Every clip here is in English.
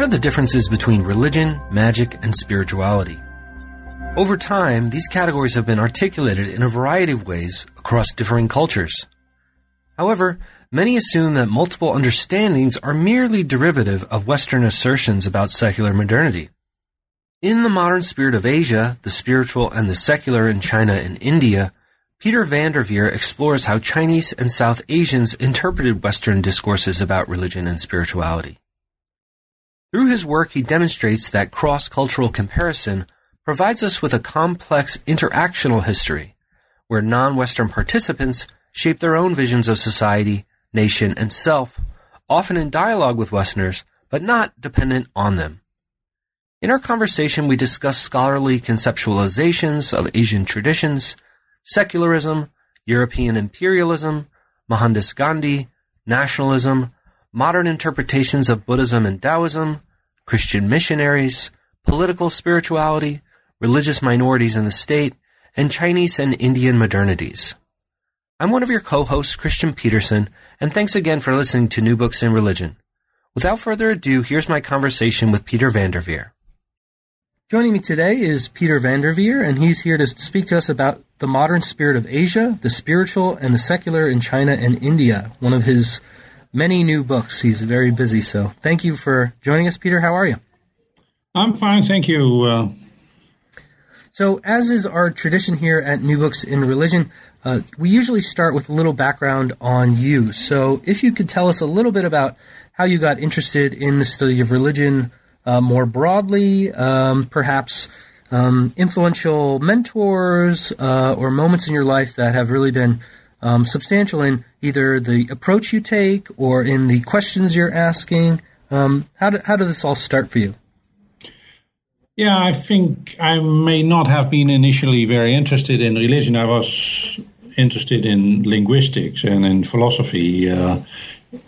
What are the differences between religion, magic, and spirituality? Over time, these categories have been articulated in a variety of ways across differing cultures. However, many assume that multiple understandings are merely derivative of Western assertions about secular modernity. In The Modern Spirit of Asia, the Spiritual and the Secular in China and India, Peter van der Veer explores how Chinese and South Asians interpreted Western discourses about religion and spirituality. Through his work, he demonstrates that cross-cultural comparison provides us with a complex interactional history, where non-Western participants shape their own visions of society, nation, and self, often in dialogue with Westerners, but not dependent on them. In our conversation, we discuss scholarly conceptualizations of Asian traditions, secularism, European imperialism, Mohandas Gandhi, nationalism, modern interpretations of Buddhism and Taoism, Christian missionaries, political spirituality, religious minorities in the state, and Chinese and Indian modernities. I'm one of your co-hosts, Christian Peterson, and thanks again for listening to New Books in Religion. Without further ado, here's my conversation with Peter van der Veer. Joining me today is Peter van der Veer, and he's here to speak to us about the modern spirit of Asia, the spiritual and the secular in China and India, one of his many new books. He's very busy, so thank you for joining us, Peter. How are you? I'm fine, thank you. Uh... So, as is our tradition here at New Books in Religion, uh, we usually start with a little background on you. So, if you could tell us a little bit about how you got interested in the study of religion, uh, more broadly, um, perhaps um, influential mentors uh, or moments in your life that have really been um, substantial in either the approach you take or in the questions you're asking. Um, how, do, how did this all start for you? Yeah, I think I may not have been initially very interested in religion. I was interested in linguistics and in philosophy uh,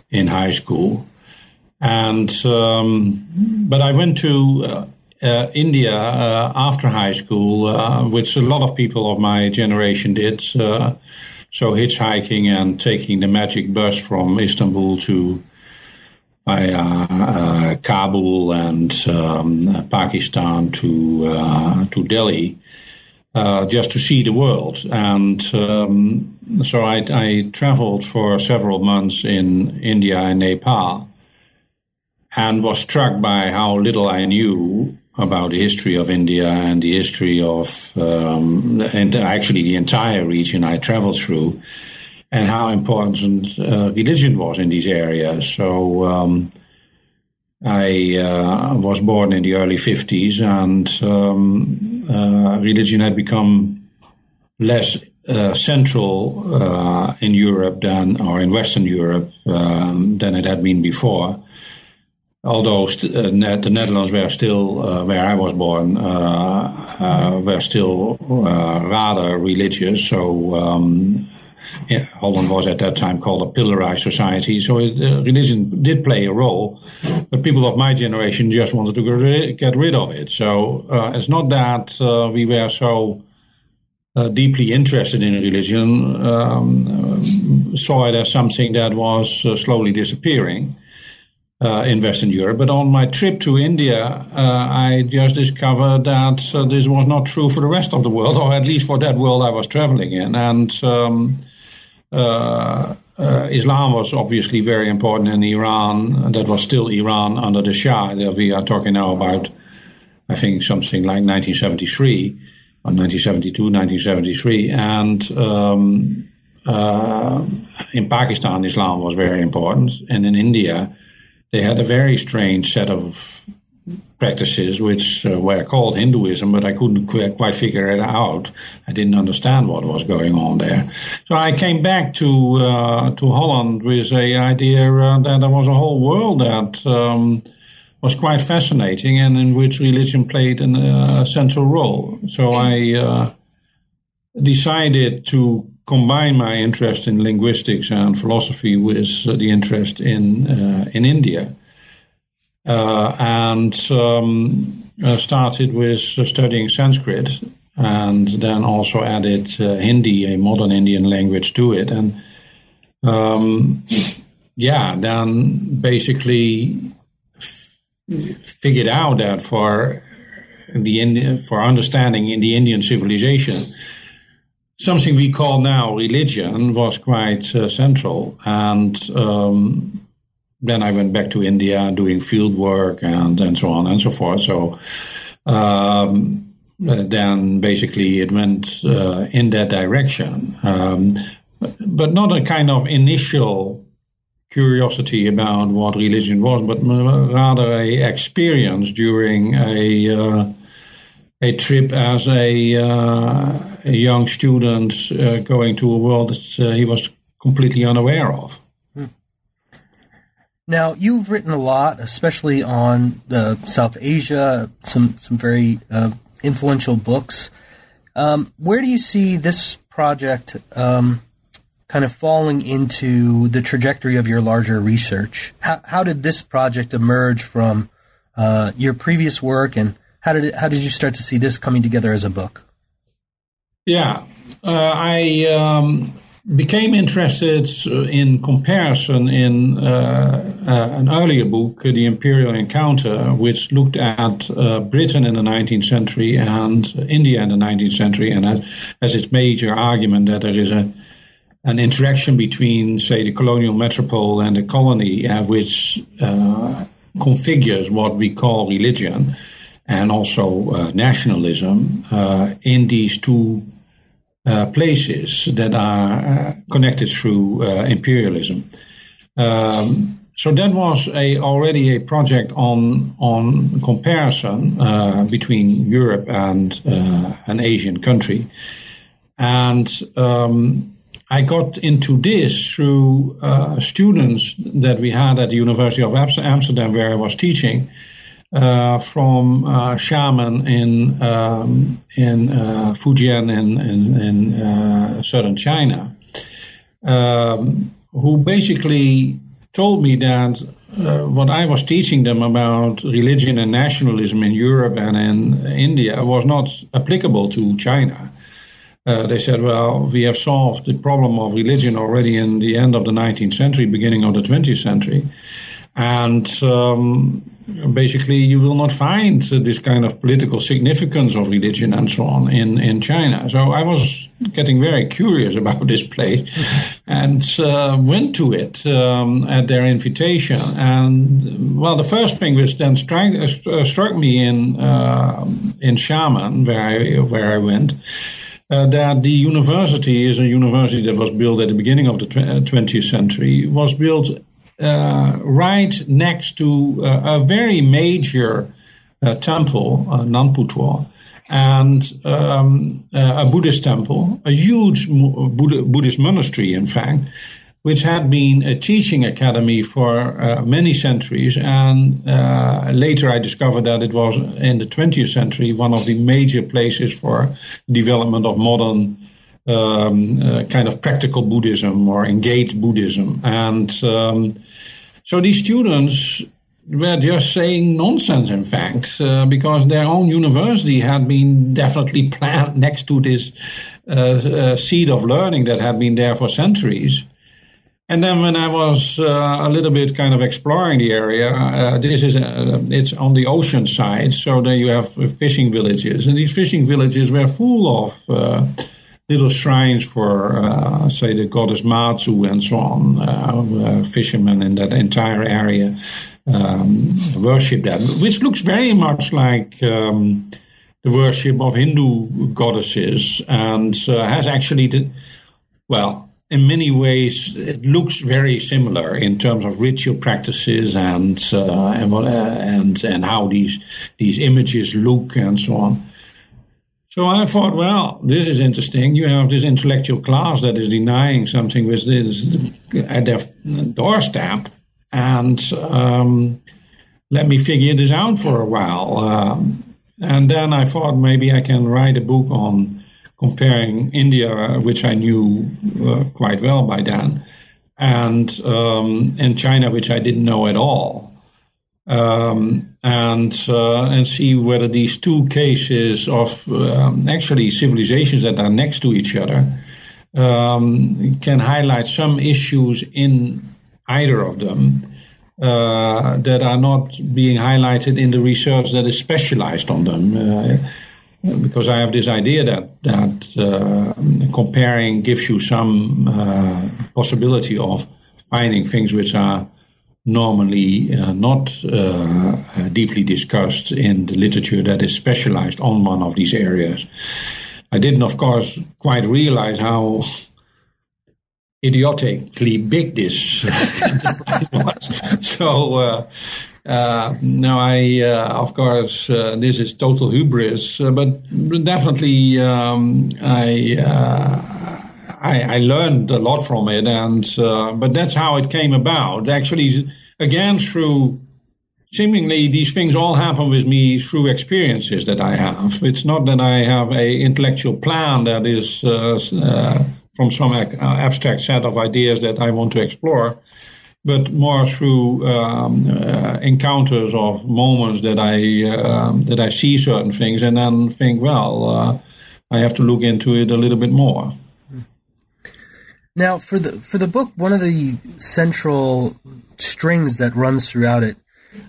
in high school. And um, but I went to uh, uh, India uh, after high school, uh, which a lot of people of my generation did. Uh, so hitchhiking and taking the magic bus from Istanbul to uh, Kabul and um, Pakistan to to Delhi. Uh, just to see the world. And um, so I, I, traveled for several months in India and Nepal and was struck by how little I knew about the history of India and the history of, um, and actually the entire region I traveled through, and how important uh, religion was in these areas. So um, I uh, was born in the early 50s, and um, uh, religion had become less uh, central uh, in Europe than, or in Western Europe, um, than it had been before although uh, the Netherlands were still, uh, where I was born, uh, uh were still uh, rather religious. So um, yeah, Holland was at that time called a pillarized society. So it, uh, religion did play a role, but people of my generation just wanted to get rid of it. So it's not that we were so. deeply interested in religion, um, saw it as something that was slowly disappearing uh, in Western Europe. But on my trip to India, uh, I just discovered that uh, this was not true for the rest of the world, or at least for that world I was traveling in. And um, uh, uh, Islam was obviously very important in Iran. That was still Iran under the Shah. We are talking now about, I think, something like 1973 or 1972, 1973. And um, uh, in Pakistan, Islam was very important. And in India, they had a very strange set of practices which uh, were called Hinduism, but I couldn't qu- quite figure it out. I didn't understand what was going on there. So I came back to uh, to Holland with a idea uh, that there was a whole world that um, was quite fascinating and in which religion played an, uh, a central role. So I uh, decided to combine my interest in linguistics and philosophy with uh, the interest in uh, in India, uh, and um, started with studying Sanskrit, and then also added Hindi, a modern Indian language, to it, and um, yeah, then basically figured out that for the Indian, for understanding in the Indian civilization, something we call now religion was quite uh, central. And um, then I went back to India doing field work and, and so on and so forth. So um, then basically it went uh, in that direction. Um, but not a kind of initial curiosity about what religion was, but rather a experience during a uh, a trip as a, uh, a young student uh, going to a world that uh, he was completely unaware of. Hmm. Now, you've written a lot, especially on South Asia, some some very uh, influential books. Um, where do you see this project um, kind of falling into the trajectory of your larger research? How, how did this project emerge from uh, your previous work, and how did it, how did you start to see this coming together as a book? Yeah, uh, I um, became interested in comparison in uh, uh, an earlier book, The Imperial Encounter, which looked at uh, Britain in the 19th century and India in the 19th century, and as, as its major argument that there is a an interaction between, say, the colonial metropole and the colony, uh, which uh, configures what we call religion and also uh, nationalism uh, in these two uh, places that are uh, connected through uh, imperialism. Um, so that was a already a project on on comparison uh, between Europe and an Asian country, and um, I got into this through students that we had at the University of Amsterdam, where I was teaching uh, from uh, Xiamen in um, in uh, Fujian in in, in uh, southern China, um, who basically told me that uh, what I was teaching them about religion and nationalism in Europe and in India was not applicable to China. Uh, they said, well, we have solved the problem of religion already in the end of the 19th century, beginning of the 20th century. And um, basically, you will not find uh, this kind of political significance of religion and so on in, in China. So I was getting very curious about this place and uh, went to it um, at their invitation. And well, the first thing which then strike, uh, struck me in uh, in Xiamen, where I, where I went, uh, that the university is a university that was built at the beginning of the 20th century, was built uh, right next to uh, a very major uh, temple, uh, and um, uh, a Buddhist temple, a huge Buddhist monastery, in fact, which had been a teaching academy for uh, many centuries. And uh, later I discovered that it was in the 20th century one of the major places for development of modern um, uh, kind of practical Buddhism or engaged Buddhism. And um, so these students were just saying nonsense, in fact, uh, because their own university had been definitely planted next to this uh, uh, seed of learning that had been there for centuries. And then when I was uh, a little bit kind of exploring the area, uh, this is uh, it's on the ocean side, so there you have fishing villages, and these fishing villages were full of little shrines for, uh, say, the goddess Matsu and so on. Uh, fishermen in that entire area um, worship that, which looks very much like um, the worship of Hindu goddesses and uh, has actually, the, well, in many ways, it looks very similar in terms of ritual practices and uh, and, uh, and and how these these images look and so on. So I thought, well, this is interesting. You have this intellectual class that is denying something which is at their doorstep, and um, let me figure this out for a while. Um, and then I thought maybe I can write a book on comparing India, which I knew uh, quite well by then, and um, and China, which I didn't know at all um, and uh, and see whether these two cases of um, actually civilizations that are next to each other um, can highlight some issues in either of them uh, that are not being highlighted in the research that is specialized on them. Uh, because I have this idea that that uh, comparing gives you some uh, possibility of finding things which are normally uh, not uh, deeply discussed in the literature that is specialized on one of these areas. I didn't, of course, quite realize how idiotically big this enterprise was. So uh, uh, now I, uh, of course, uh, this is total hubris, uh, but definitely um, I, uh, I, I learned a lot from it, and but that's how it came about. Actually, again through seemingly these things all happen with me through experiences that I have. It's not that I have a intellectual plan that is from some uh, abstract set of ideas that I want to explore, but more through um, uh, encounters of moments that I um, that I see certain things and then think, well, uh, I have to look into it a little bit more. Now, for the for the book, one of the central strings that runs throughout it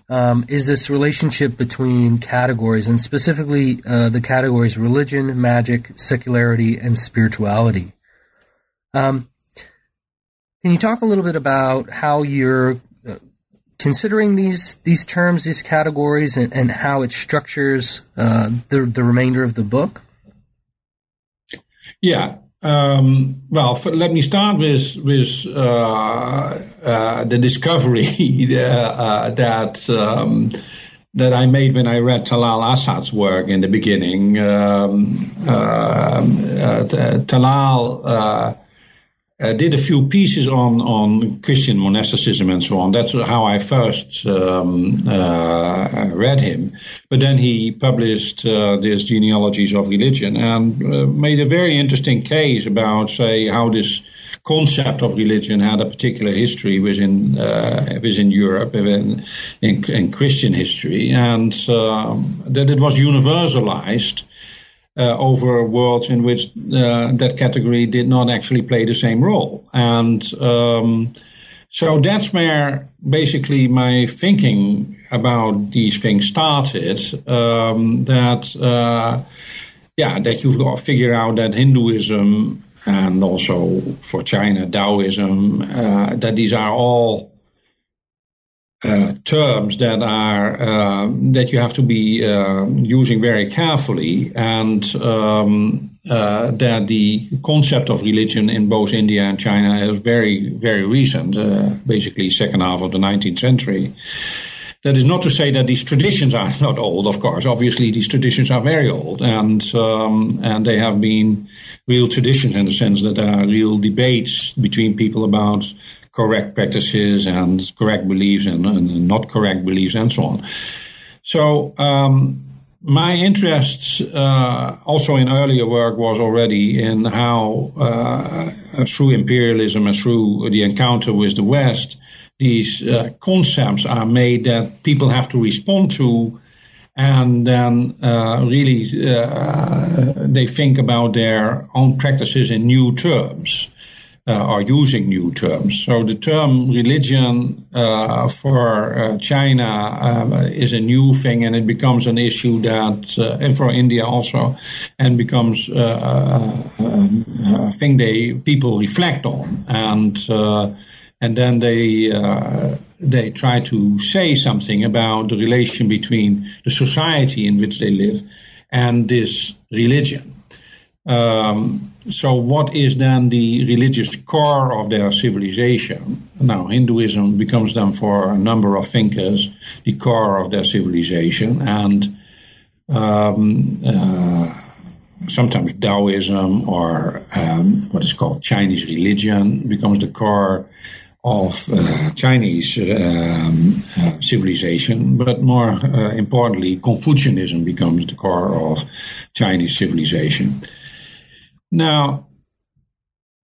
um, is this relationship between categories, and specifically uh, the categories religion, magic, secularity, and spirituality. Um, can you talk a little bit about how you're uh, considering these these terms, these categories, and, and how it structures uh, the the remainder of the book? Yeah. Um, well, for, let me start with with uh, uh the discovery uh, that. Um, that I made when I read Talal Asad's work in the beginning. Um, uh, Talal uh, did a few pieces on, on Christian monasticism and so on. That's how I first um, uh, read him. But then he published uh, these genealogies of religion and uh, made a very interesting case about, say, how this concept of religion had a particular history within uh, within Europe, in, in, in Christian history, and um, that it was universalized uh, over worlds in which uh, that category did not actually play the same role. And um, so that's where basically my thinking about these things started. Um, that uh, yeah, that you've got to figure out that Hinduism and also for China Taoism uh, that these are all uh, terms that are uh, that you have to be uh, using very carefully, and um, uh, that the concept of religion in both India and China is very very recent, uh, basically second half of the 19th century. That is not to say that these traditions are not old. Of course, obviously these traditions are very old, and um, and they have been real traditions in the sense that there are real debates between people about correct practices and correct beliefs and, and not correct beliefs and so on. So um, my interests uh, also in earlier work was already in how uh, through imperialism and through the encounter with the West, these uh, concepts are made that people have to respond to and then uh, really uh, they think about their own practices in new terms are using new terms. So the term religion uh, for uh, China uh, is a new thing, and it becomes an issue that, uh, and for India also, and becomes uh, a thing they people reflect on, and and then they they try to say something about the relation between the society in which they live and this religion. Um, so, what is then the religious core of their civilization? Now, Hinduism becomes then for a number of thinkers the core of their civilization, and um, uh, sometimes Taoism or um, what is called Chinese religion becomes the core of uh, Chinese um, uh, civilization, but more uh, importantly, Confucianism becomes the core of Chinese civilization. Now,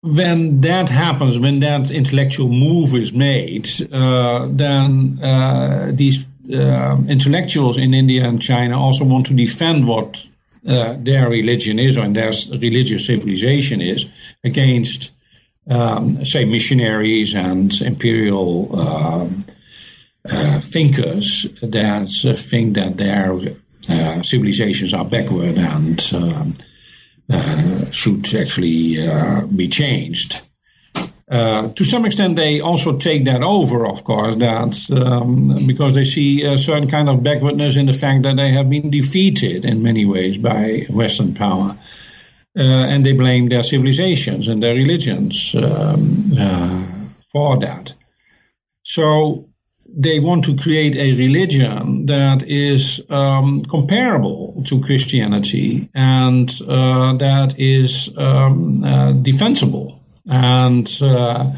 when that happens, when that intellectual move is made, uh, then uh, these uh, intellectuals in India and China also want to defend what uh, their religion is or their religious civilization is against, um, say, missionaries and imperial um, uh, thinkers that think that their uh, civilizations are backward and um, should actually be changed. Uh, to some extent, they also take that over, of course, that um, because they see a certain kind of backwardness in the fact that they have been defeated in many ways by Western power. Uh, and they blame their civilizations and their religions um, uh, for that. So they want to create a religion that is um, comparable to Christianity and uh, that is um, uh, defensible and uh,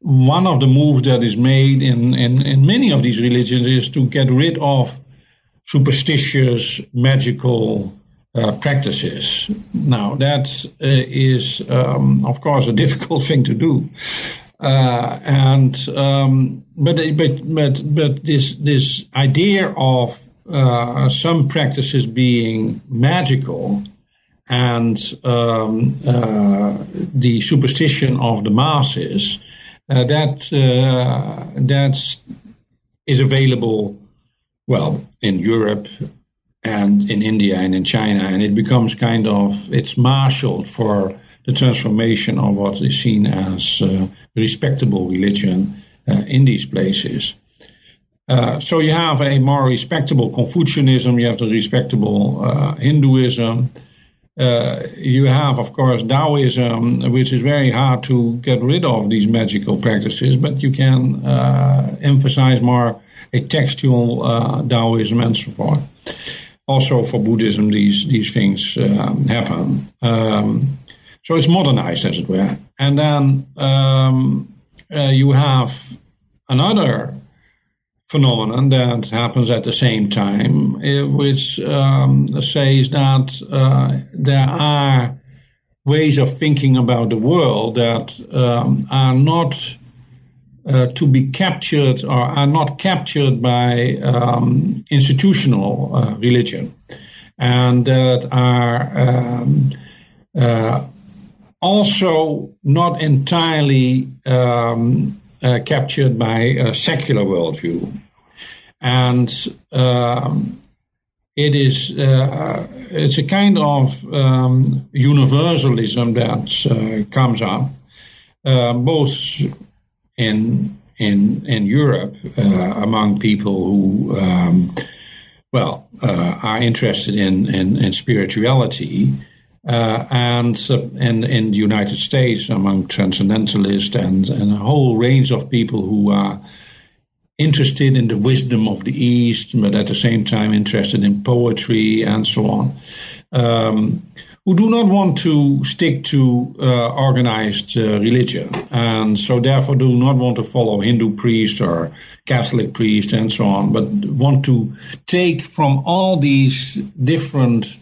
one of the moves that is made in, in, in many of these religions is to get rid of superstitious, magical uh, practices. Now, that uh, is, um, of course, a difficult thing to do. Uh, and um, but but but but this this idea of uh, some practices being magical and um, uh, the superstition of the masses uh, that uh, that is available well in Europe and in India and in China. And it becomes kind of it's marshaled for the transformation of what is seen as uh, respectable religion uh, in these places. Uh, so you have a more respectable Confucianism, you have the respectable Hinduism, uh, you have, of course, Taoism, which is very hard to get rid of these magical practices, but you can uh, emphasize more a textual uh, Taoism and so forth. Also, for Buddhism, these these things happen. Um, so it's modernized, as it were. And then um, uh, you have another phenomenon that happens at the same time, eh, which um, says that uh, there are ways of thinking about the world that um, are not uh, to be captured or are not captured by um, institutional uh, religion and that are um, uh, also not entirely um, uh, captured by a secular worldview. And um, it is uh, it's a kind of um, universalism that uh, comes up uh, both in in in Europe uh, among people who um, well uh, are interested in in, in spirituality uh, and in, in the United States among transcendentalists and, and a whole range of people who are interested in the wisdom of the East, but at the same time interested in poetry and so on, um, who do not want to stick to uh, organized uh, religion, and so therefore do not want to follow Hindu priest or Catholic priest and so on, but want to take from all these different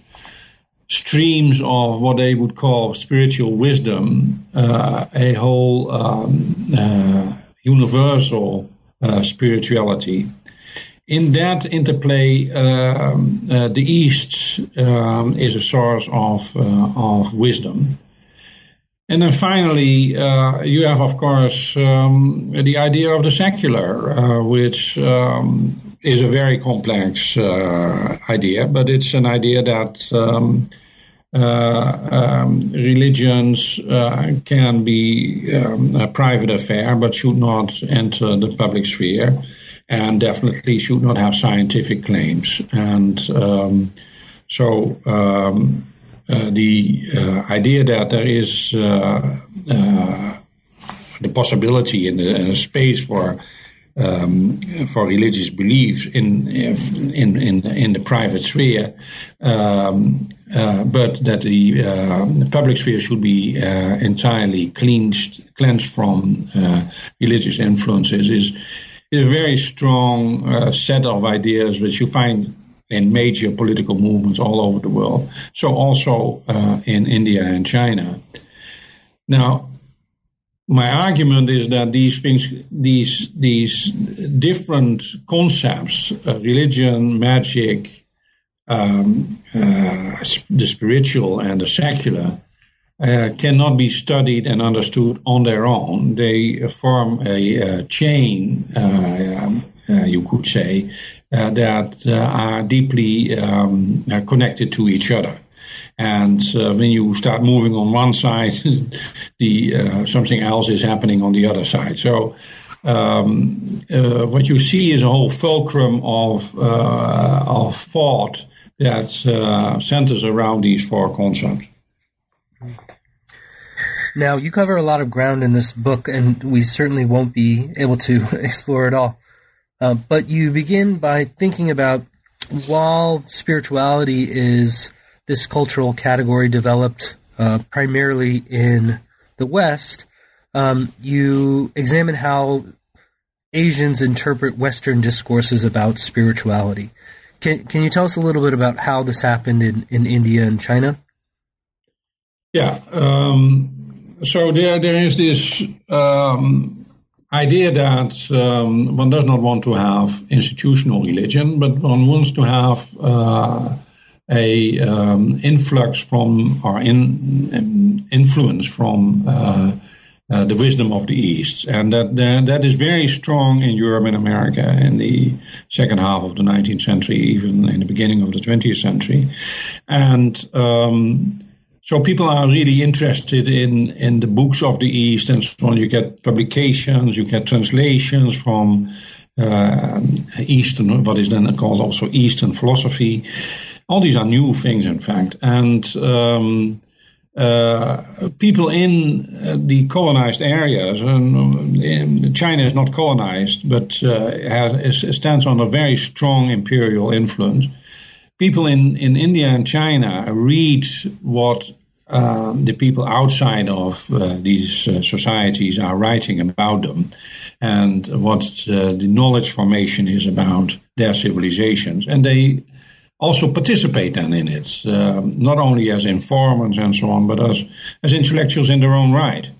streams of what they would call spiritual wisdom, uh, a whole um, uh, universal uh, spirituality. In that interplay, um, uh, the East um, is a source of, uh, of wisdom. And then finally, uh, you have, of course, um, the idea of the secular, which um, is a very complex uh, idea, but it's an idea that um, uh, um, religions uh, can be um, a private affair, but should not enter the public sphere, and definitely should not have scientific claims. And um, so um, uh, the uh, idea that there is uh, uh, the possibility in, a space for um, for religious beliefs in in in in the private sphere, um, uh, but that the, uh, the, public sphere should be uh, entirely cleansed cleansed from uh, religious influences is, is a very strong uh, set of ideas which you find in major political movements all over the world. So also uh, in India and China. Now, my argument is that these things, these these different concepts, uh, religion, magic, um, uh, the spiritual and the secular, uh, cannot be studied and understood on their own. They form a, a chain, uh, you could say, that are deeply um, connected to each other. And uh, when you start moving on one side, the uh, something else is happening on the other side. So um, uh, what you see is a whole fulcrum of of thought that centers around these four concepts. Now, you cover a lot of ground in this book, and we certainly won't be able to explore it all. Uh, but you begin by thinking about while spirituality is this cultural category developed uh, primarily in the West, um, you examine how Asians interpret Western discourses about spirituality. Can, can you tell us a little bit about how this happened in, in India and China? Yeah. Um, so there, there is this um, idea that um, one does not want to have institutional religion, but one wants to have uh, a um, influx from or in, influence from uh, uh, the wisdom of the East, and that, that that is very strong in Europe and America in the second half of the 19th century, even in the beginning of the 20th century, and um, so people are really interested in in the books of the East and so on. You get publications, you get translations from uh, Eastern, what is then called also Eastern philosophy. All these are new things, in fact, and um, uh, people in uh, the colonized areas, and China is not colonized, but uh, has, stands on a very strong imperial influence. People in, in India and China read what um, the people outside of uh, these uh, societies are writing about them and what uh, the knowledge formation is about their civilizations. And they also participate then in it, um, not only as informants and so on, but as, as intellectuals in their own right.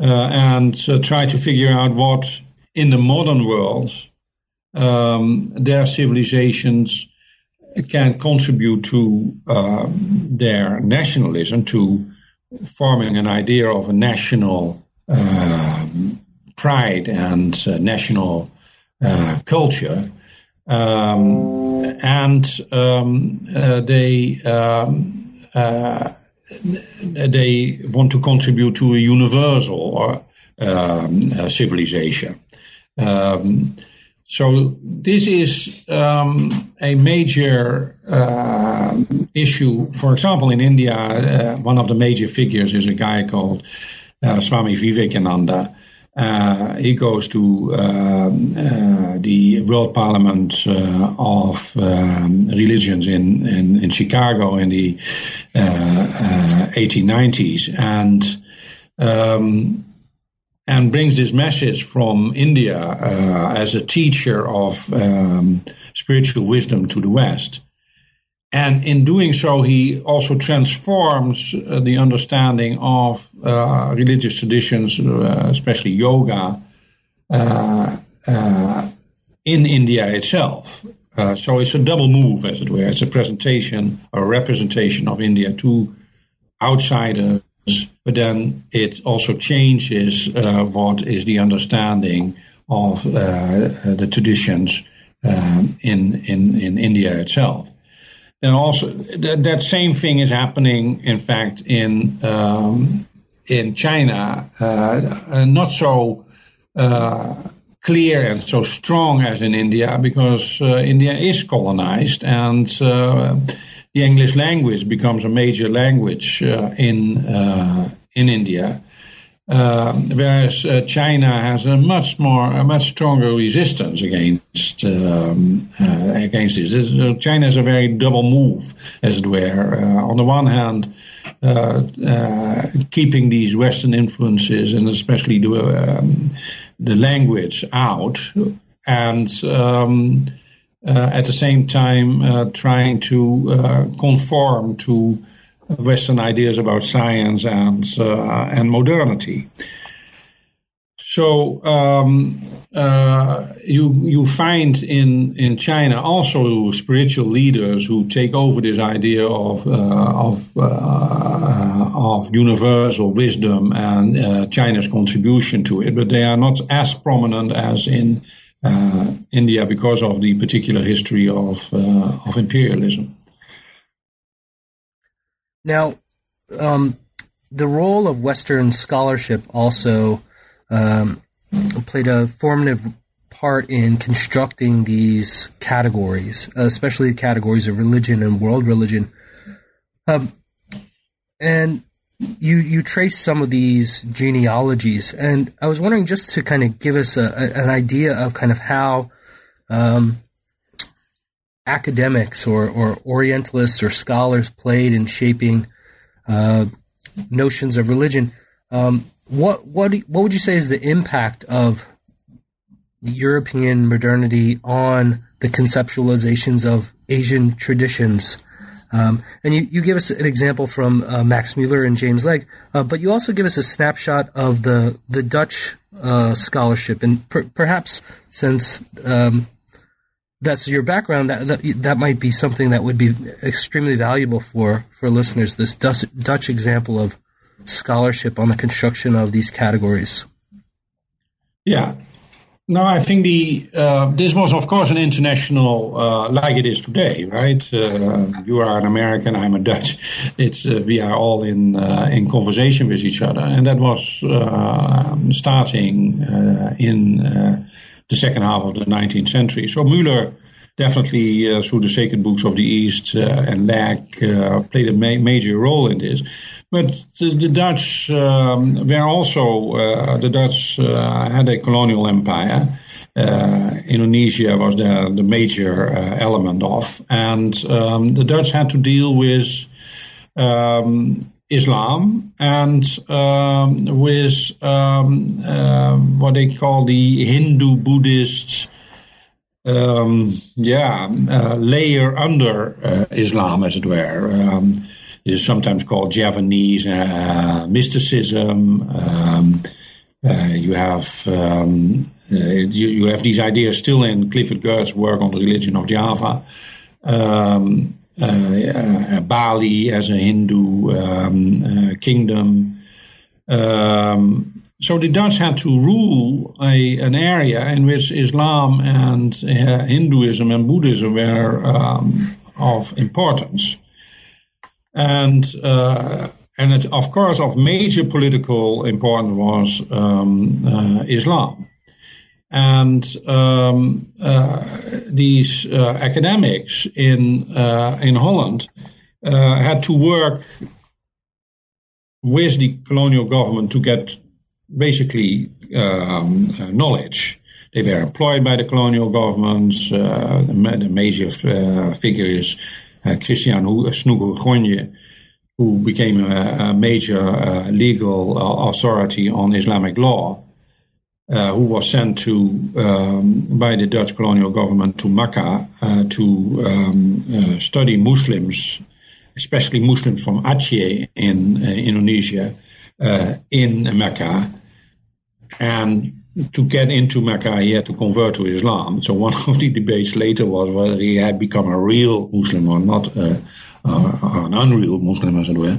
Uh, and uh, try to figure out what in the modern world um, their civilizations can contribute to um, their nationalism, to forming an idea of a national uh, pride and uh, national uh, culture. Um, and um, uh, they um, uh, they want to contribute to a universal or um, civilization. Um, so this is um, a major uh, issue. For example, in India, uh, one of the major figures is a guy called uh, Swami Vivekananda. Uh, he goes to um, uh, the World Parliament uh, of um, Religions in, in, in, Chicago in the 1890s, and um, and brings this message from India uh, as a teacher of um, spiritual wisdom to the West. And in doing so, he also transforms uh, the understanding of uh, religious traditions, uh, especially yoga, uh, uh, in India itself. so it's a double move, as it were. It's a presentation or representation of India to outsiders but then it also changes uh, what is the understanding of uh, uh, the traditions um, in, in, in India itself. And also, th- that same thing is happening, in fact, in um, in China, uh, not so uh, clear and so strong as in India, because uh, India is colonized and the English language becomes a major language uh, in uh, in India, uh, whereas uh, China has a much more, a much stronger resistance against um, uh, against this. China is a very double move, as it were. Uh, on the one hand, keeping these Western influences and especially the um, the language out, and um, uh, at the same time uh, trying to uh, conform to Western ideas about science and and modernity. So um, uh, you you find in in China also spiritual leaders who take over this idea of uh, of uh, of universal wisdom and China's contribution to it, but they are not as prominent as in uh, India because of the particular history of uh, of imperialism. Now, um, the role of Western scholarship also um, played a formative part in constructing these categories, especially categories of religion and world religion. Um, and you you trace some of these genealogies, and I was wondering just to kind of give us a, a, an idea of kind of how um, academics or, or Orientalists or scholars played in shaping uh, notions of religion. Um, what what what would you say is the impact of European modernity on the conceptualizations of Asian traditions? Um, and you, you give us an example from uh, Max Mueller and James Legge, uh, but you also give us a snapshot of the the Dutch uh, scholarship, and per- perhaps since um, that's your background, that, that, that might be something that would be extremely valuable for for listeners. This Dutch, Dutch example of scholarship on the construction of these categories. Yeah, no, I think the uh, this was, of course, an international uh, like it is today, right? Uh, you are an American, I'm a Dutch. It's uh, we are all in uh, in conversation with each other, and that was uh, starting in the second half of the 19th century. So Muller definitely, through the Sacred Books of the East and Legge, played a ma- major role in this. But the, the Dutch um, were also, uh, the Dutch uh, had a colonial empire. Uh, Indonesia was the, the major uh, element of. And um, the Dutch had to deal with um, Islam and um, with um, uh, what they call the Hindu Buddhist um, yeah, uh, layer under Islam, as it were is sometimes called Javanese uh, mysticism. Um, uh, you have um, uh, you, you, have these ideas still in Clifford Geertz' work on the religion of Java. Um, uh, uh, Bali as a Hindu um, uh, kingdom. Um, so the Dutch had to rule a, an area in which Islam and Hinduism and Buddhism were um, of importance and uh, and it, of course of major political importance was um, uh, Islam. And um, uh, these uh, academics in uh, in Holland uh, had to work with the colonial government to get basically um, knowledge. They were employed by the colonial governments. the, the major figure is uh, Christian Snoeger who became a, a major uh, legal uh, authority on Islamic law, uh, who was sent to um, by the Dutch colonial government to Mecca uh, to um, uh, study Muslims, especially Muslims from Aceh in Indonesia, in Mecca, and to get into Mecca, he had to convert to Islam. So one of the debates later was whether he had become a real Muslim or not, uh, uh, an unreal Muslim, as it were.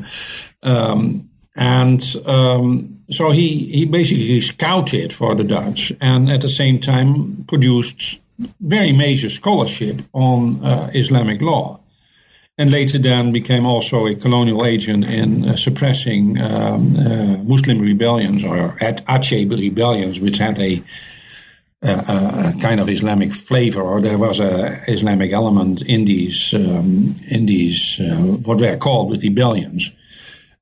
Um, and um, so he, he basically scouted for the Dutch and at the same time produced very major scholarship on uh, Islamic law and later then became also a colonial agent in uh, suppressing um, uh, Muslim rebellions or Aceh rebellions, which had a, a, kind of Islamic flavor, or there was a Islamic element in these um, in these uh, what were called with rebellions.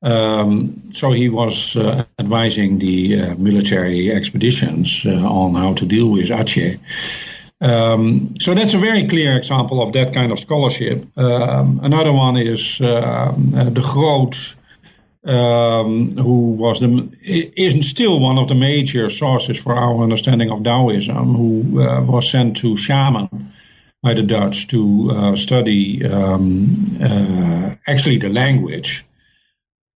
Um, so he was uh, advising the uh, military expeditions uh, on how to deal with Aceh. Um, so that's a very clear example of that kind of scholarship. Um, another one is um, uh, De Groot, um, who was the isn't still one of the major sources for our understanding of Taoism, who uh, was sent to Xiamen by the Dutch to uh, study um, actually the language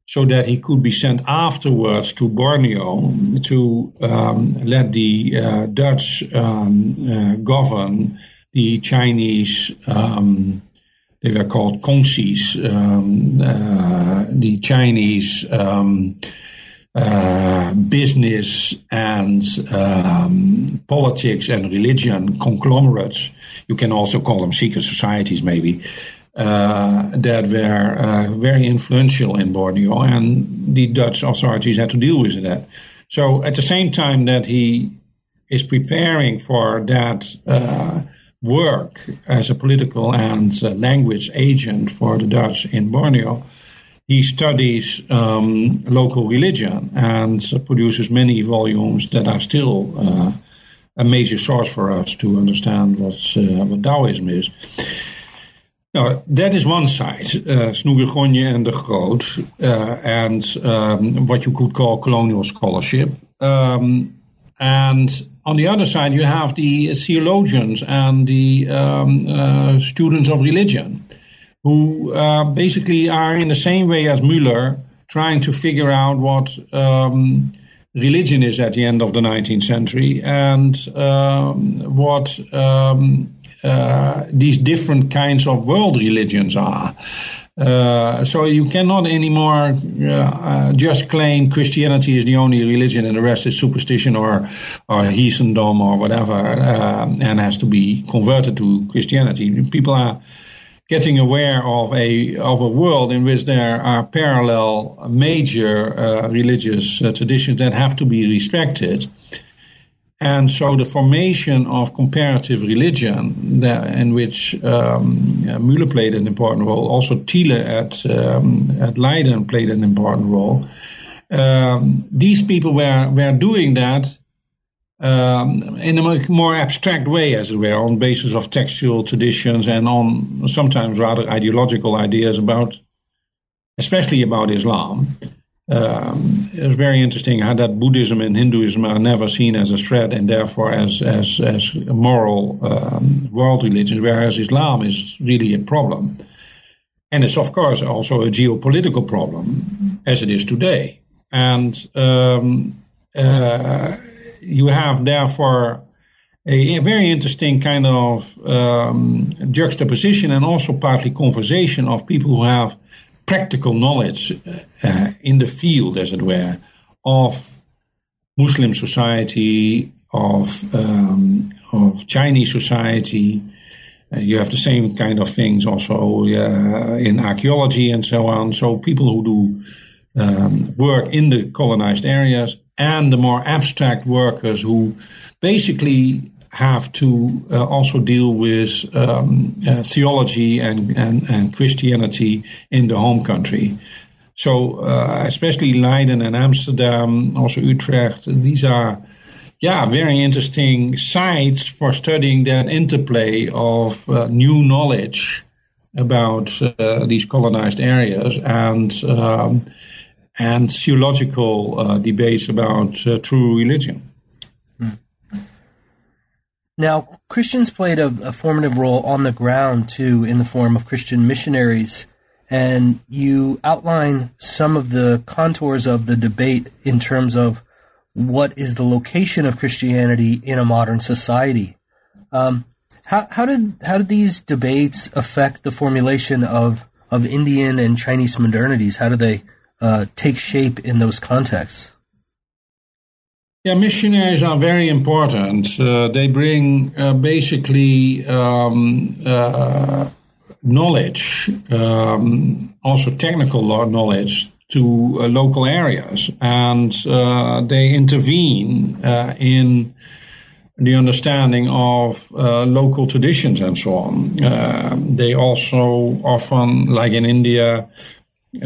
so that he could be sent afterwards to Borneo to um, let the uh, Dutch um, uh, govern the Chinese. Um, they were called Kongsis, um, uh, the Chinese um, uh, business and um, politics and religion conglomerates. You can also call them secret societies, maybe. Uh, that were uh, very influential in Borneo, and the Dutch authorities had to deal with that. So, at the same time that he is preparing for that uh, work as a political and uh, language agent for the Dutch in Borneo, he studies um, local religion and produces many volumes that are still uh, a major source for us to understand what, uh, what Taoism is. Now, that is one side, uh, Snouck Hurgronje and de Groot, uh, and um, what you could call colonial scholarship. Um, and on the other side, you have the theologians and the um, uh, students of religion who uh, basically are in the same way as Müller trying to figure out what um, religion is at the end of the 19th century and um, what um, these different kinds of world religions are. Uh, so you cannot anymore uh, uh, just claim Christianity is the only religion and the rest is superstition or or heathendom or whatever, uh, and has to be converted to Christianity. People are getting aware of a of a world in which there are parallel major uh, religious uh, traditions that have to be respected. And so the formation of comparative religion, in which um, Müller played an important role, also Tiele at, um, at Leiden played an important role. Um, these people were, were doing that um, in a more abstract way, as it were, on basis of textual traditions and on sometimes rather ideological ideas about, especially about Islam. Um, it was very interesting how that Buddhism and Hinduism are never seen as a threat and therefore as as as moral um, world religions, whereas Islam is really a problem, and it's of course also a geopolitical problem as it is today. And um, uh, you have therefore a, a, very interesting kind of um, juxtaposition and also partly conversation of people who have practical knowledge uh, in the field, as it were, of Muslim society, of um, of Chinese society. Uh, you have the same kind of things also uh, in archaeology and so on. So people who do um, work in the colonized areas and the more abstract workers who basically have to uh, also deal with um, uh, theology and, and, and, Christianity in the home country. So, uh, especially Leiden and Amsterdam, also Utrecht, these are, yeah, very interesting sites for studying that interplay of uh, new knowledge about uh, these colonized areas and um, and theological uh, debates about true religion. Now, Christians played a, a, formative role on the ground too, in the form of Christian missionaries. And you outline some of the contours of the debate in terms of what is the location of Christianity in a modern society. Um, how, how did how did these debates affect the formulation of of Indian and Chinese modernities? How do they uh, take shape in those contexts? Yeah, missionaries are very important. Uh, they bring uh, basically um, uh, knowledge, um, also technical knowledge to uh, local areas, and uh, they intervene uh, in the understanding of local traditions and so on. they also often, like in India,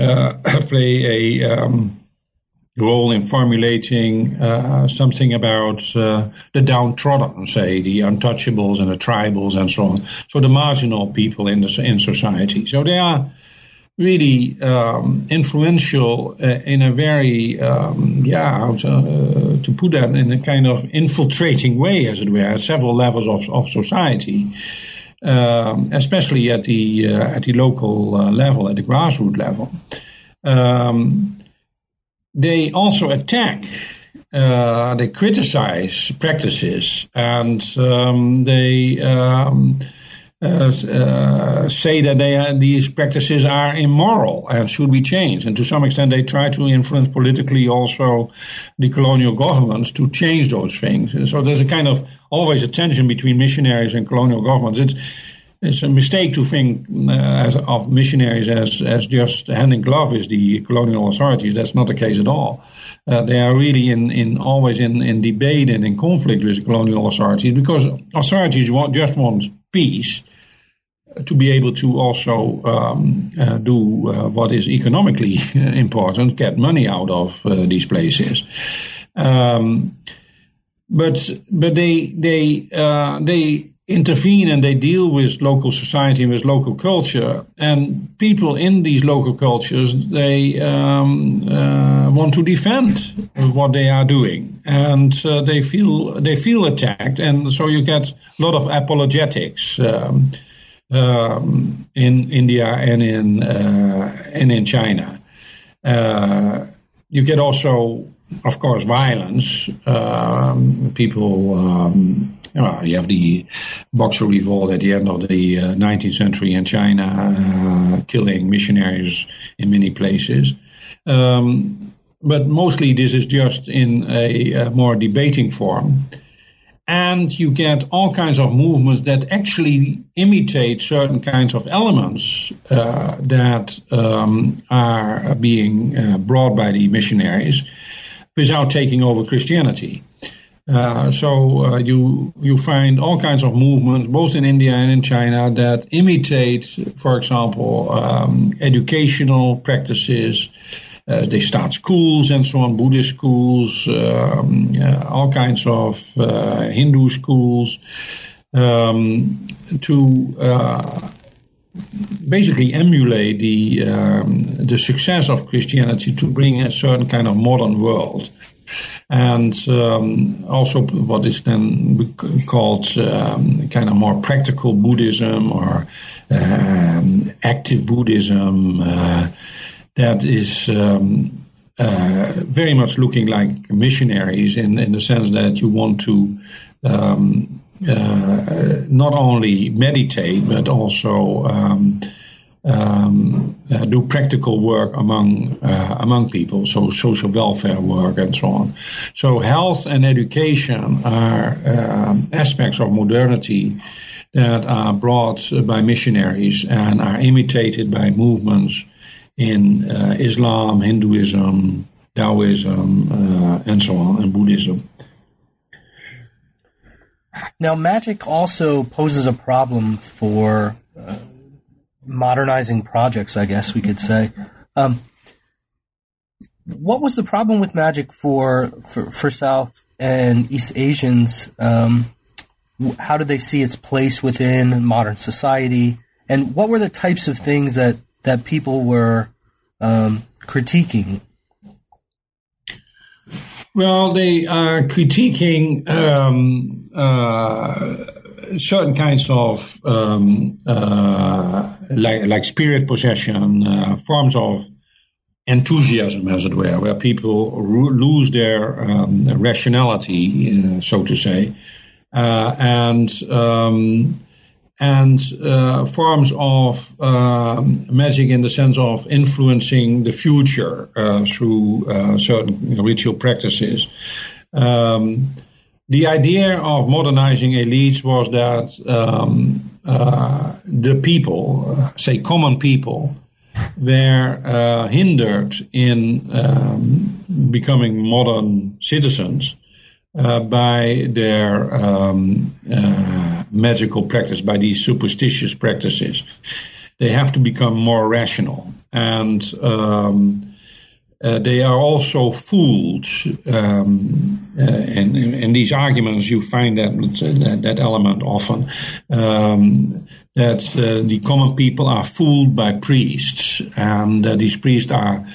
play a um, role in formulating uh, something about uh, the downtrodden, say the untouchables and the tribals and so on. So the marginal people in the in society. So they are really um, influential uh, in a very um, yeah to, uh, to, put that in a kind of infiltrating way, as it were, at several levels of, of society. Um, especially at the uh, at the local uh, level, at the grassroots level. Um, they also attack, uh, they criticize practices, and um, they um, uh, uh, say that they these practices are immoral and should be changed. And to some extent, they try to influence politically also the colonial governments to change those things. And so there's a kind of always a tension between missionaries and colonial governments. It's, it's a mistake to think uh, as, of missionaries as, as just handing glove with the colonial authorities. That's not the case at all. Uh, they are really in, in always in, in debate and in conflict with the colonial authorities because authorities want, just want peace to be able to also um, uh, do uh, what is economically important, get money out of uh, these places. Um, but but they they uh, they intervene and they deal with local society and with local culture. And people in these local cultures they um, uh, want to defend what they are doing, and uh, they feel they feel attacked, and so you get a lot of apologetics. Um, um, in India and in uh, and in China. Uh, you get also, of course, violence. Um, people, um, you, know, you have the Boxer Revolt at the end of the uh, 19th century in China, uh, killing missionaries in many places. Um, but mostly, this is just in a, a more debating form and you get all kinds of movements that actually imitate certain kinds of elements uh, that um, are being uh, brought by the missionaries without taking over Christianity. Uh, so uh, you you find all kinds of movements, both in India and in China, that imitate, for example, um, educational practices, uh, they start schools and so on, Buddhist schools, um, uh, all kinds of uh, Hindu schools, um, to basically emulate the um, the success of Christianity to bring a certain kind of modern world. And um, also, what is then called um, kind of more practical Buddhism or um, active Buddhism, uh, that is um, uh, very much looking like missionaries in, in the sense that you want to um, uh, not only meditate but also um, um uh, do practical work among uh, among people, so social welfare work and so on. So health and education are um, aspects of modernity that are brought by missionaries and are imitated by movements in uh, Islam, Hinduism, Taoism, uh, and so on, and Buddhism. Now, magic also poses a problem for uh, modernizing projects, I guess we could say. Um, what was the problem with magic for, for, for South and East Asians? Um, how did they see its place within modern society? And what were the types of things that that people were um, critiquing? Well, they are critiquing um, uh, certain kinds of um, uh, like, like spirit possession, uh, forms of enthusiasm, as it were, where people lose their um, rationality, uh, so to say, uh, and um, and uh, forms of um, magic in the sense of influencing the future through certain ritual practices. Um, the idea of modernizing elites was that um, uh, the people, uh, say common people, were uh, hindered in um, becoming modern citizens uh, by their um, uh, magical practice, by these superstitious practices. They have to become more rational. And um, they are also fooled. Um, and in these arguments, you find that that, that element often um, that uh, the common people are fooled by priests, and these priests are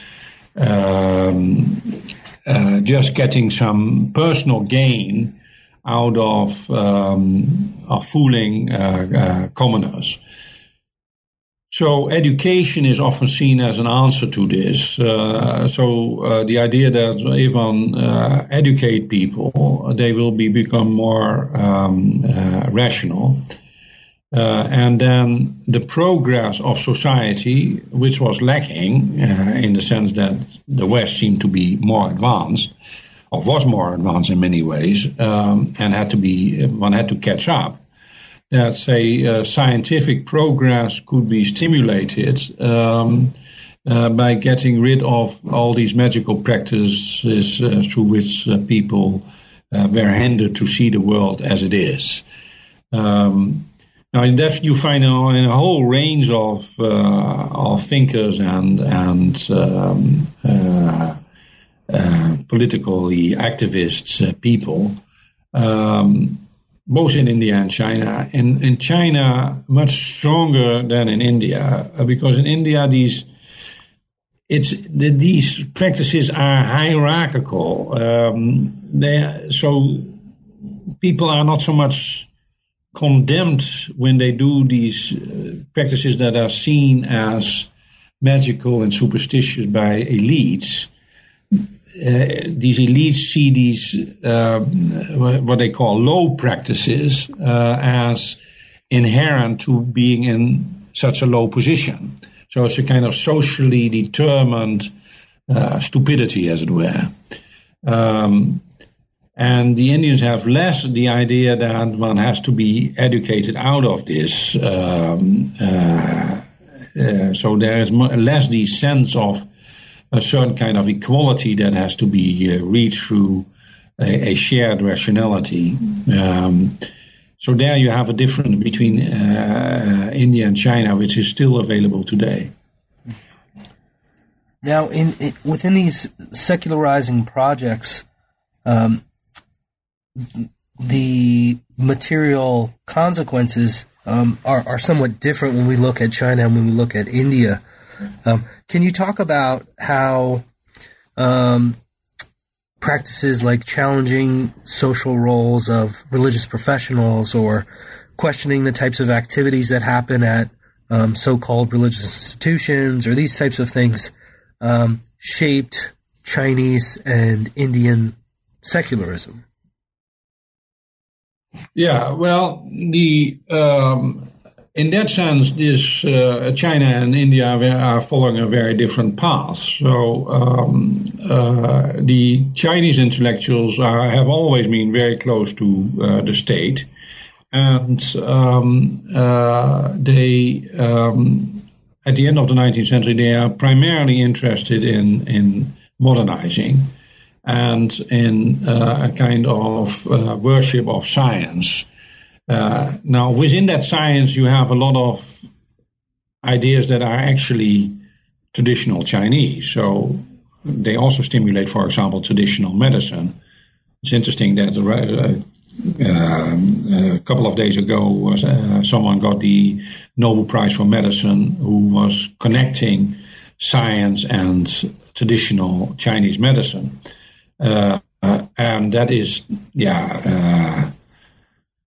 um, uh, just getting some personal gain out of, um, of fooling uh, uh, commoners. So education is often seen as an answer to this. Uh, so uh, the idea that if one uh, educate people, they will be become more um, rational. Uh, and then the progress of society, which was lacking uh, in the sense that the West seemed to be more advanced, or was more advanced in many ways, um, and had to be one had to catch up. That say uh, scientific progress could be stimulated um, uh, by getting rid of all these magical practices uh, through which uh, people were hindered to see the world as it is. Um, now, in that you find in a whole range of uh, of thinkers and and um, uh, uh, politically activists, uh, people, um, both in India and China. In in China, much stronger than in India, uh, because in India these it's the, these practices are hierarchical. Um, they so people are not so much condemned when they do these uh, practices that are seen as magical and superstitious by elites. Uh, these elites see these uh, what they call low practices uh, as inherent to being in such a low position. So it's a kind of socially determined uh, stupidity, as it were. Um, and the Indians have less the idea that one has to be educated out of this. Um, so there is less the sense of a certain kind of equality that has to be uh, reached through a, a shared rationality. Um, so there you have a difference between uh, India and China, which is still available today. Now, in, in within these secularizing projects, um, the material consequences um, are, are somewhat different when we look at China and when we look at India. Um, can you talk about how um, practices like challenging social roles of religious professionals or questioning the types of activities that happen at um, so called religious institutions or these types of things um, shaped Chinese and Indian secularism? Yeah, well, the um, in that sense, this uh, China and India are following a very different path. So um, uh, the Chinese intellectuals are, have always been very close to uh, the state, and um, uh, they. Um, at the end of the 19th century, they are primarily interested in in modernizing and in uh, a kind of uh, worship of science. Uh, now, within that science, you have a lot of ideas that are actually traditional Chinese. So they also stimulate, for example, traditional medicine. It's interesting that uh, uh, a couple of days ago, was, uh, someone got the Nobel Prize for Medicine who was connecting science and traditional Chinese medicine. Uh, and that is, yeah,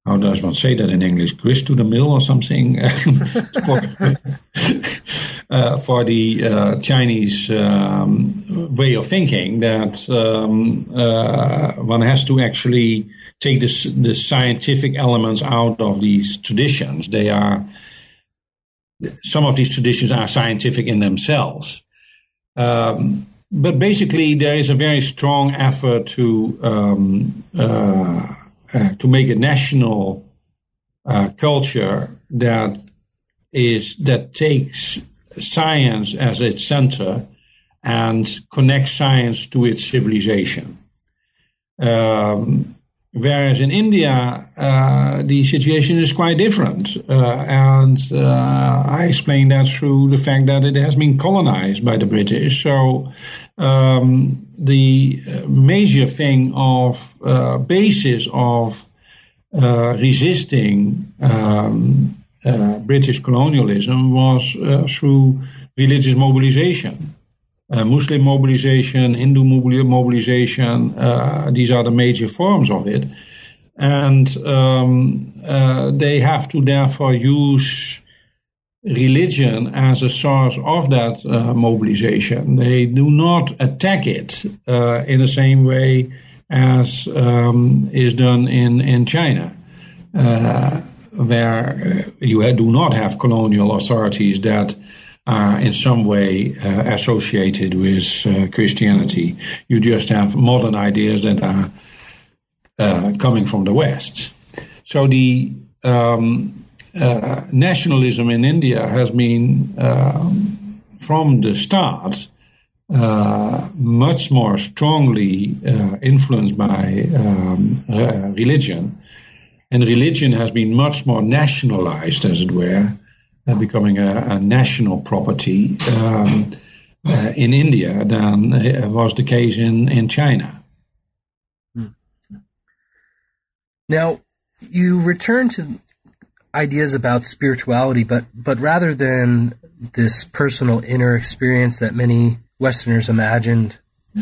how does one say that in English? Grist to the mill or something for, uh, for the uh, Chinese um, way of thinking that um, uh, one has to actually take the scientific elements out of these traditions. They are some of these traditions are scientific in themselves. Um, but basically, there is a very strong effort to um, uh, to make a national uh, culture that is that takes science as its center and connects science to its civilization. Um, Whereas in India, uh, the situation is quite different. Uh, and uh, I explain that through the fact that it has been colonized by the British. So um, the uh, major thing of uh, basis of uh, resisting um, British colonialism was through religious mobilization uh, Muslim mobilization, Hindu mobilization. Uh, these are the major forms of it. And um, uh, they have to therefore use religion as a source of that uh, mobilization. They do not attack it in the same way as um, is done in, in China. Uh, where you do not have colonial authorities that are in some way uh, associated with uh, Christianity. You just have modern ideas that are uh, coming from the West. So the um, uh, nationalism in India has been um, from the start uh, much more strongly uh, influenced by um, religion. And religion has been much more nationalized, as it were, becoming a, a, national property um, uh, in India than was the case in, in China. Hmm. Now, you return to ideas about spirituality, but but rather than this personal inner experience that many Westerners imagined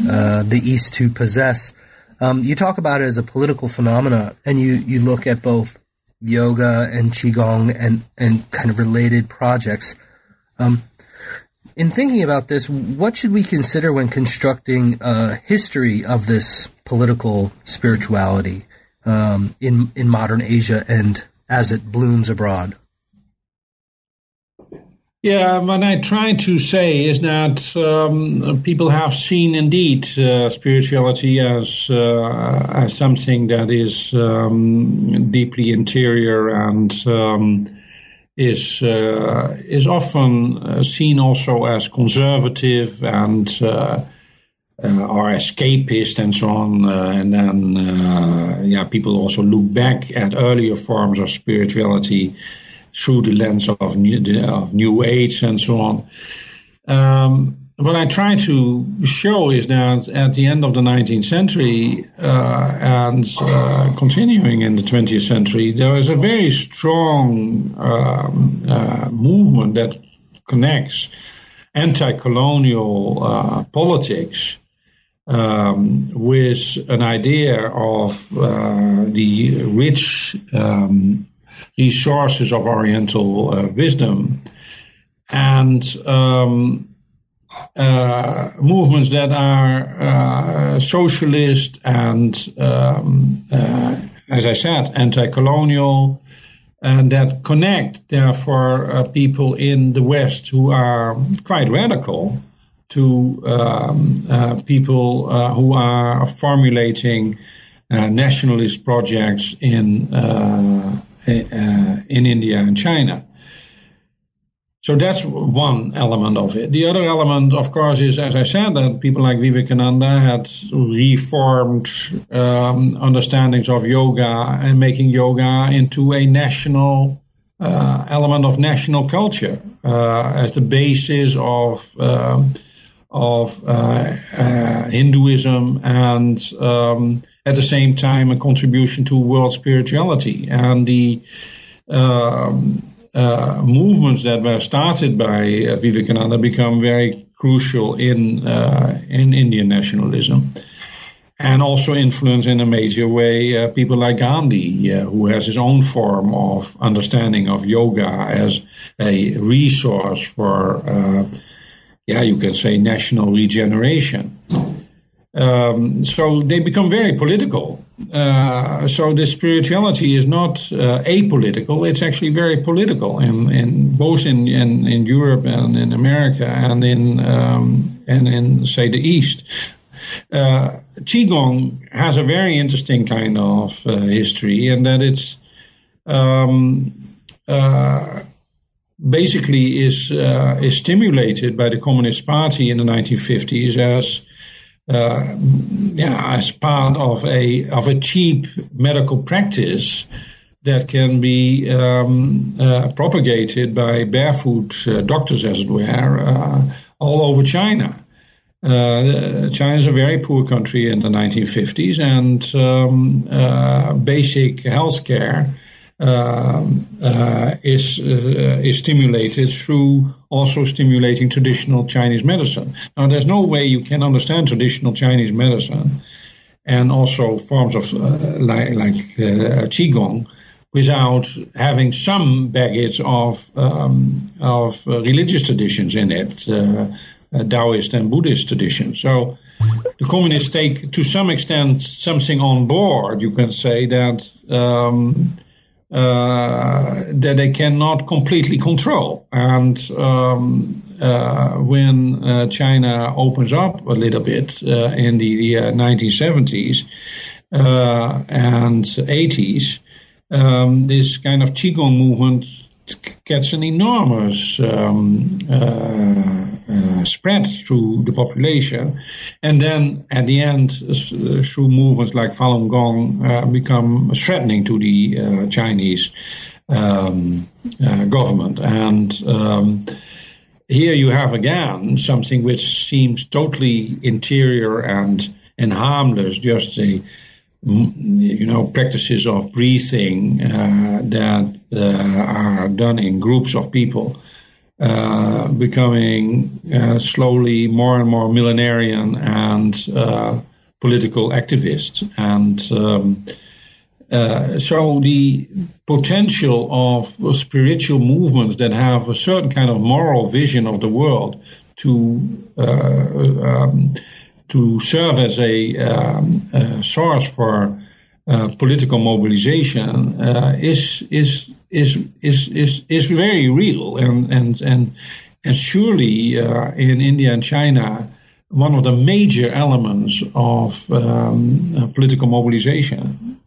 uh, the East to possess, um, you talk about it as a political phenomena, and you you look at both yoga and qigong and and kind of related projects. Um, in thinking about this, what should we consider when constructing a history of this political spirituality um, in in modern Asia and as it blooms abroad? Yeah, what I try to say is that um, people have seen indeed uh, spirituality as uh, as something that is um, deeply interior and um, is uh, is often uh, seen also as conservative and uh, uh, are escapist and so on. and then, yeah, people also look back at earlier forms of spirituality through the lens of new, of new age and so on. Um, what I try to show is that at the end of the 19th century uh, and uh, continuing in the 20th century, there is a very strong um, uh, movement that connects anti-colonial uh, politics um, with an idea of uh, the rich um, resources of Oriental uh, wisdom. And um, uh, movements that are uh, socialist and, um, uh, as I said, anti-colonial, and that connect, therefore, uh, people in the West who are quite radical to um, uh, people who are formulating nationalist projects in in India and China. So that's one element of it. The other element, of course, is, as I said, that people like Vivekananda had reformed um, understandings of yoga and making yoga into a national uh, element of national culture uh, as the basis of um, of uh, uh Hinduism and um, at the same time a contribution to world spirituality and the um, uh, movements that were started by uh, Vivekananda become very crucial in uh, in Indian nationalism, and also influence in a major way uh, people like Gandhi, uh, who has his own form of understanding of yoga as a resource for, uh, yeah, you can say national regeneration. Um, so they become very political. Uh, so the spirituality is not uh, apolitical; it's actually very political, in, in both in, in, in Europe and in America and in um, and in say the East. Uh, Qigong has a very interesting kind of uh, history, in that it's um, uh, basically is uh, is stimulated by the Communist Party in the 1950s as uh, yeah, as part of a of a cheap medical practice that can be um, uh, propagated by barefoot uh, doctors, as it were, uh, all over China. Uh, China is a very poor country in the 1950s, and um, uh, basic health care is uh, is stimulated through also stimulating traditional Chinese medicine. Now, there's no way you can understand traditional Chinese medicine and also forms of uh, like, like uh, qigong without having some baggage of um, of uh, religious traditions in it, uh, Taoist and Buddhist traditions. So. The communists take, to some extent, something on board. You can say that um, uh, that they cannot completely control. And um, uh, when uh, China opens up a little bit uh, in the 1970s uh, and 80s, um, this kind of Qigong movement gets an enormous um, uh, uh, spread through the population, and then at the end, uh, through movements like Falun Gong, uh, become threatening to the uh, Chinese um, uh, government. And um, here you have again something which seems totally interior and and harmless, just a you know, practices of breathing uh, that uh, are done in groups of people, uh, becoming uh, slowly more and more millenarian and uh, political activists. And um, uh, so the potential of spiritual movements that have a certain kind of moral vision of the world to um, to serve as a, um, a source for uh, political mobilization uh, is, is is is is is very real and and and and surely uh, in India and China one of the major elements of um, uh, political mobilization.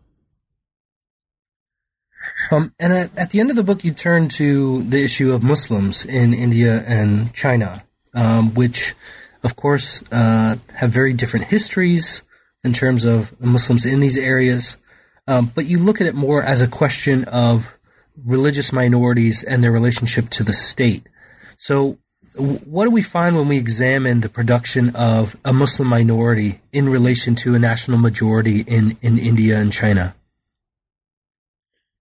Um, and at, at, the end of the book, you turn to the issue of Muslims in India and China, um, which of course, uh, have very different histories in terms of Muslims in these areas. Um, but you look at it more as a question of religious minorities and their relationship to the state. So, what do we find when we examine the production of a Muslim minority in relation to a national majority in, in India and China?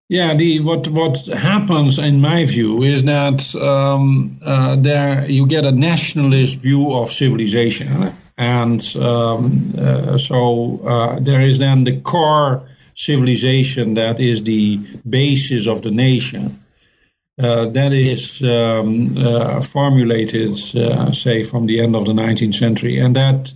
Yeah, the what what happens in my view is that um, uh, there you get a nationalist view of civilization, and um, uh, so uh, there is then the core civilization that is the basis of the nation. Uh, that is um, uh, formulated, uh, say, from the end of the 19th century, and that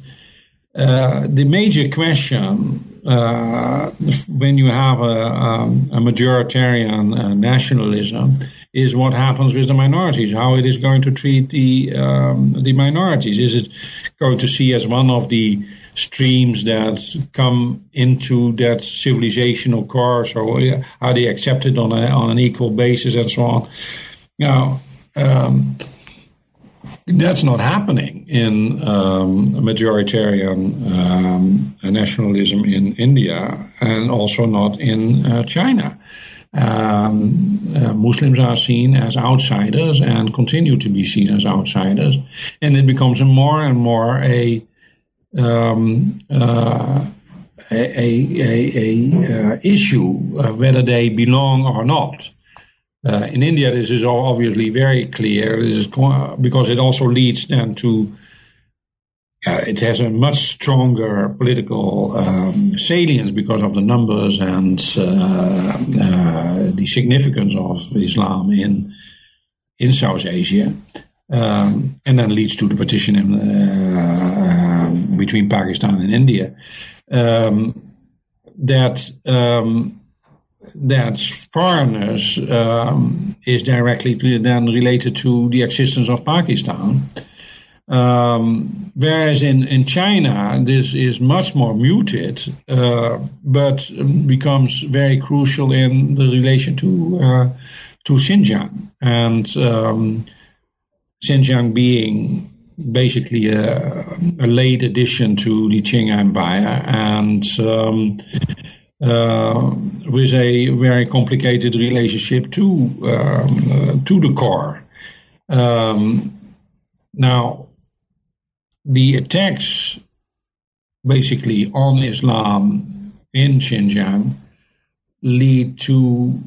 the major question uh, when you have a, um, a majoritarian uh, nationalism is what happens with the minorities, how it is going to treat the um, the minorities. Is it going to see as one of the streams that come into that civilizational course, or are they accepted on a, on an equal basis, and so on? Now. Um, that's not happening in um, majoritarian um, nationalism in India and also not in uh, China. Um, uh, Muslims are seen as outsiders and continue to be seen as outsiders, and it becomes more and more a um, uh, a, a, a, a uh, issue whether they belong or not. Uh, in India, this is obviously very clear. This is because it also leads then to uh, it has a much stronger political um, salience because of the numbers and uh, uh the significance of Islam in in South Asia, um, and then leads to the partition in, uh, um, between Pakistan and India. Um, that um, that foreigners um, is directly then related to the existence of Pakistan. Um, whereas in, in China, this is much more muted, uh, but becomes very crucial in the relation to uh, to Xinjiang and um, Xinjiang being basically a, a, late addition to the Qing Empire and um, uh, with a very complicated relationship to um, uh, to the core. Um, now, the attacks basically on Islam in Xinjiang lead to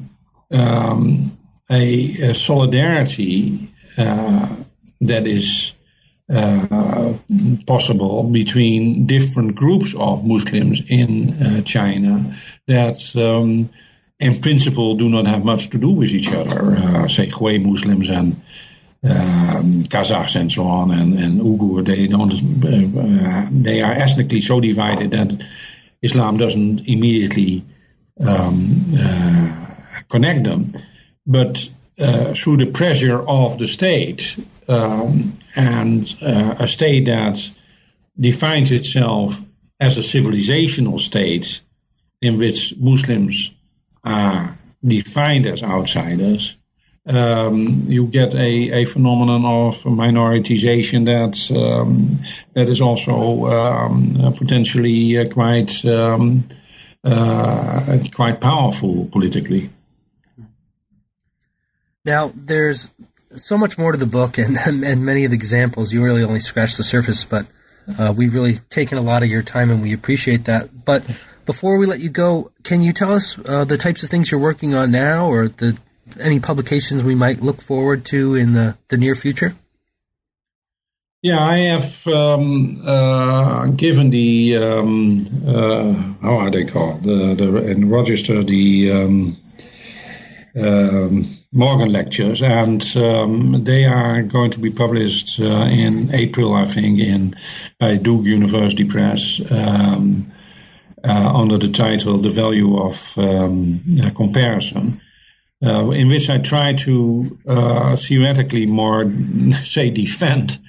um, a, a, solidarity uh, that is uh, possible between different groups of Muslims in uh, China that, um, in principle, do not have much to do with each other. Uh, say Hui Muslims and um, Kazakhs and so on, and, and Uyghur, they don't. Uh, they are ethnically so divided that Islam doesn't immediately um, uh, connect them, but through the pressure of the state um, and uh, a state that defines itself as a civilizational state in which Muslims are defined as outsiders, um, you get a, a phenomenon of minoritization that um, that is also um, potentially uh, quite um, uh, quite powerful politically. Now, there's so much more to the book, and, and many of the examples you really only scratched the surface, but uh, we've really taken a lot of your time, and we appreciate that. But before we let you go, can you tell us uh, the types of things you're working on now, or the any publications we might look forward to in the, the near future? Yeah, I have um, uh, given the um, uh, how are they called the, the in Rochester the um, um Morgan lectures, and um, they are going to be published uh, in April, I think, in by Duke University Press. Um, uh, under the title "The Value of Comparison," uh, in which I try to uh, theoretically more, say, defend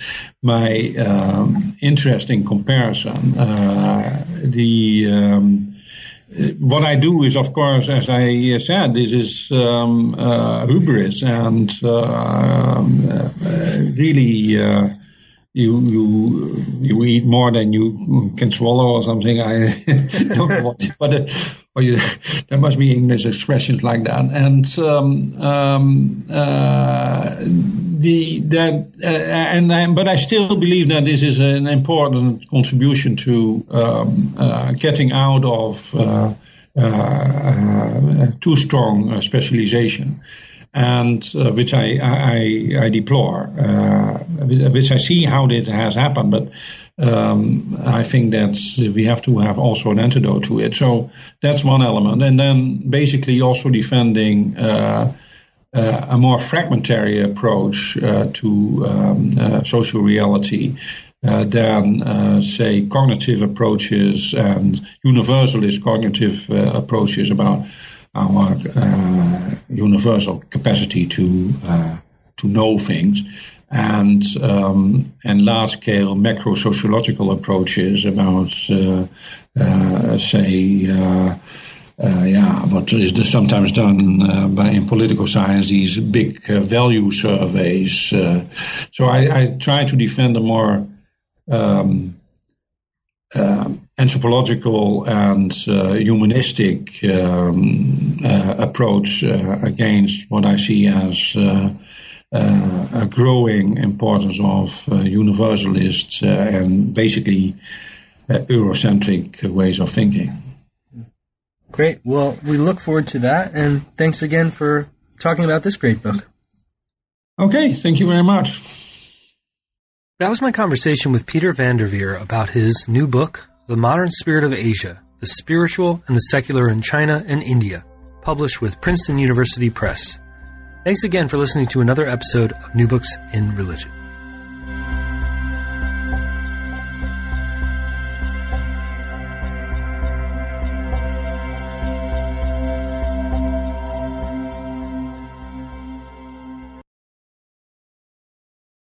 my um, interest in comparison. Uh, the um, what I do is, of course, as I said, this is um, uh, hubris and uh, um, uh, really you you you eat more than you can swallow or something. I don't know what, but uh, or you, there must be English expressions like that. And um, um, uh, the that uh, and I, but I still believe that this is an important contribution to um, uh, getting out of uh, uh, too strong specialization and uh, which I, I, I deplore, uh, which I see how it has happened, but um, I think that we have to have also an antidote to it. So that's one element, and then basically also defending. Uh, uh a more fragmentary approach uh, to um, uh, social reality than, say, cognitive approaches and universalist cognitive approaches about our uh, universal capacity to uh, to know things, and um, and large scale macro sociological approaches about uh, uh say. Uh, uh, yeah, what is sometimes done uh, by in political science, these big uh, value surveys. so I, I, try to defend a more um, um, anthropological and humanistic um, approach against what I see as uh, uh, a growing importance of uh, universalist and basically Eurocentric ways of thinking. Great. Well, we look forward to that, and thanks again for talking about this great book. Okay, thank you very much. That was my conversation with Peter van der Veer about his new book, The Modern Spirit of Asia The Spiritual and the Secular in China and India, published with Princeton University Press. Thanks again for listening to another episode of New Books in Religion.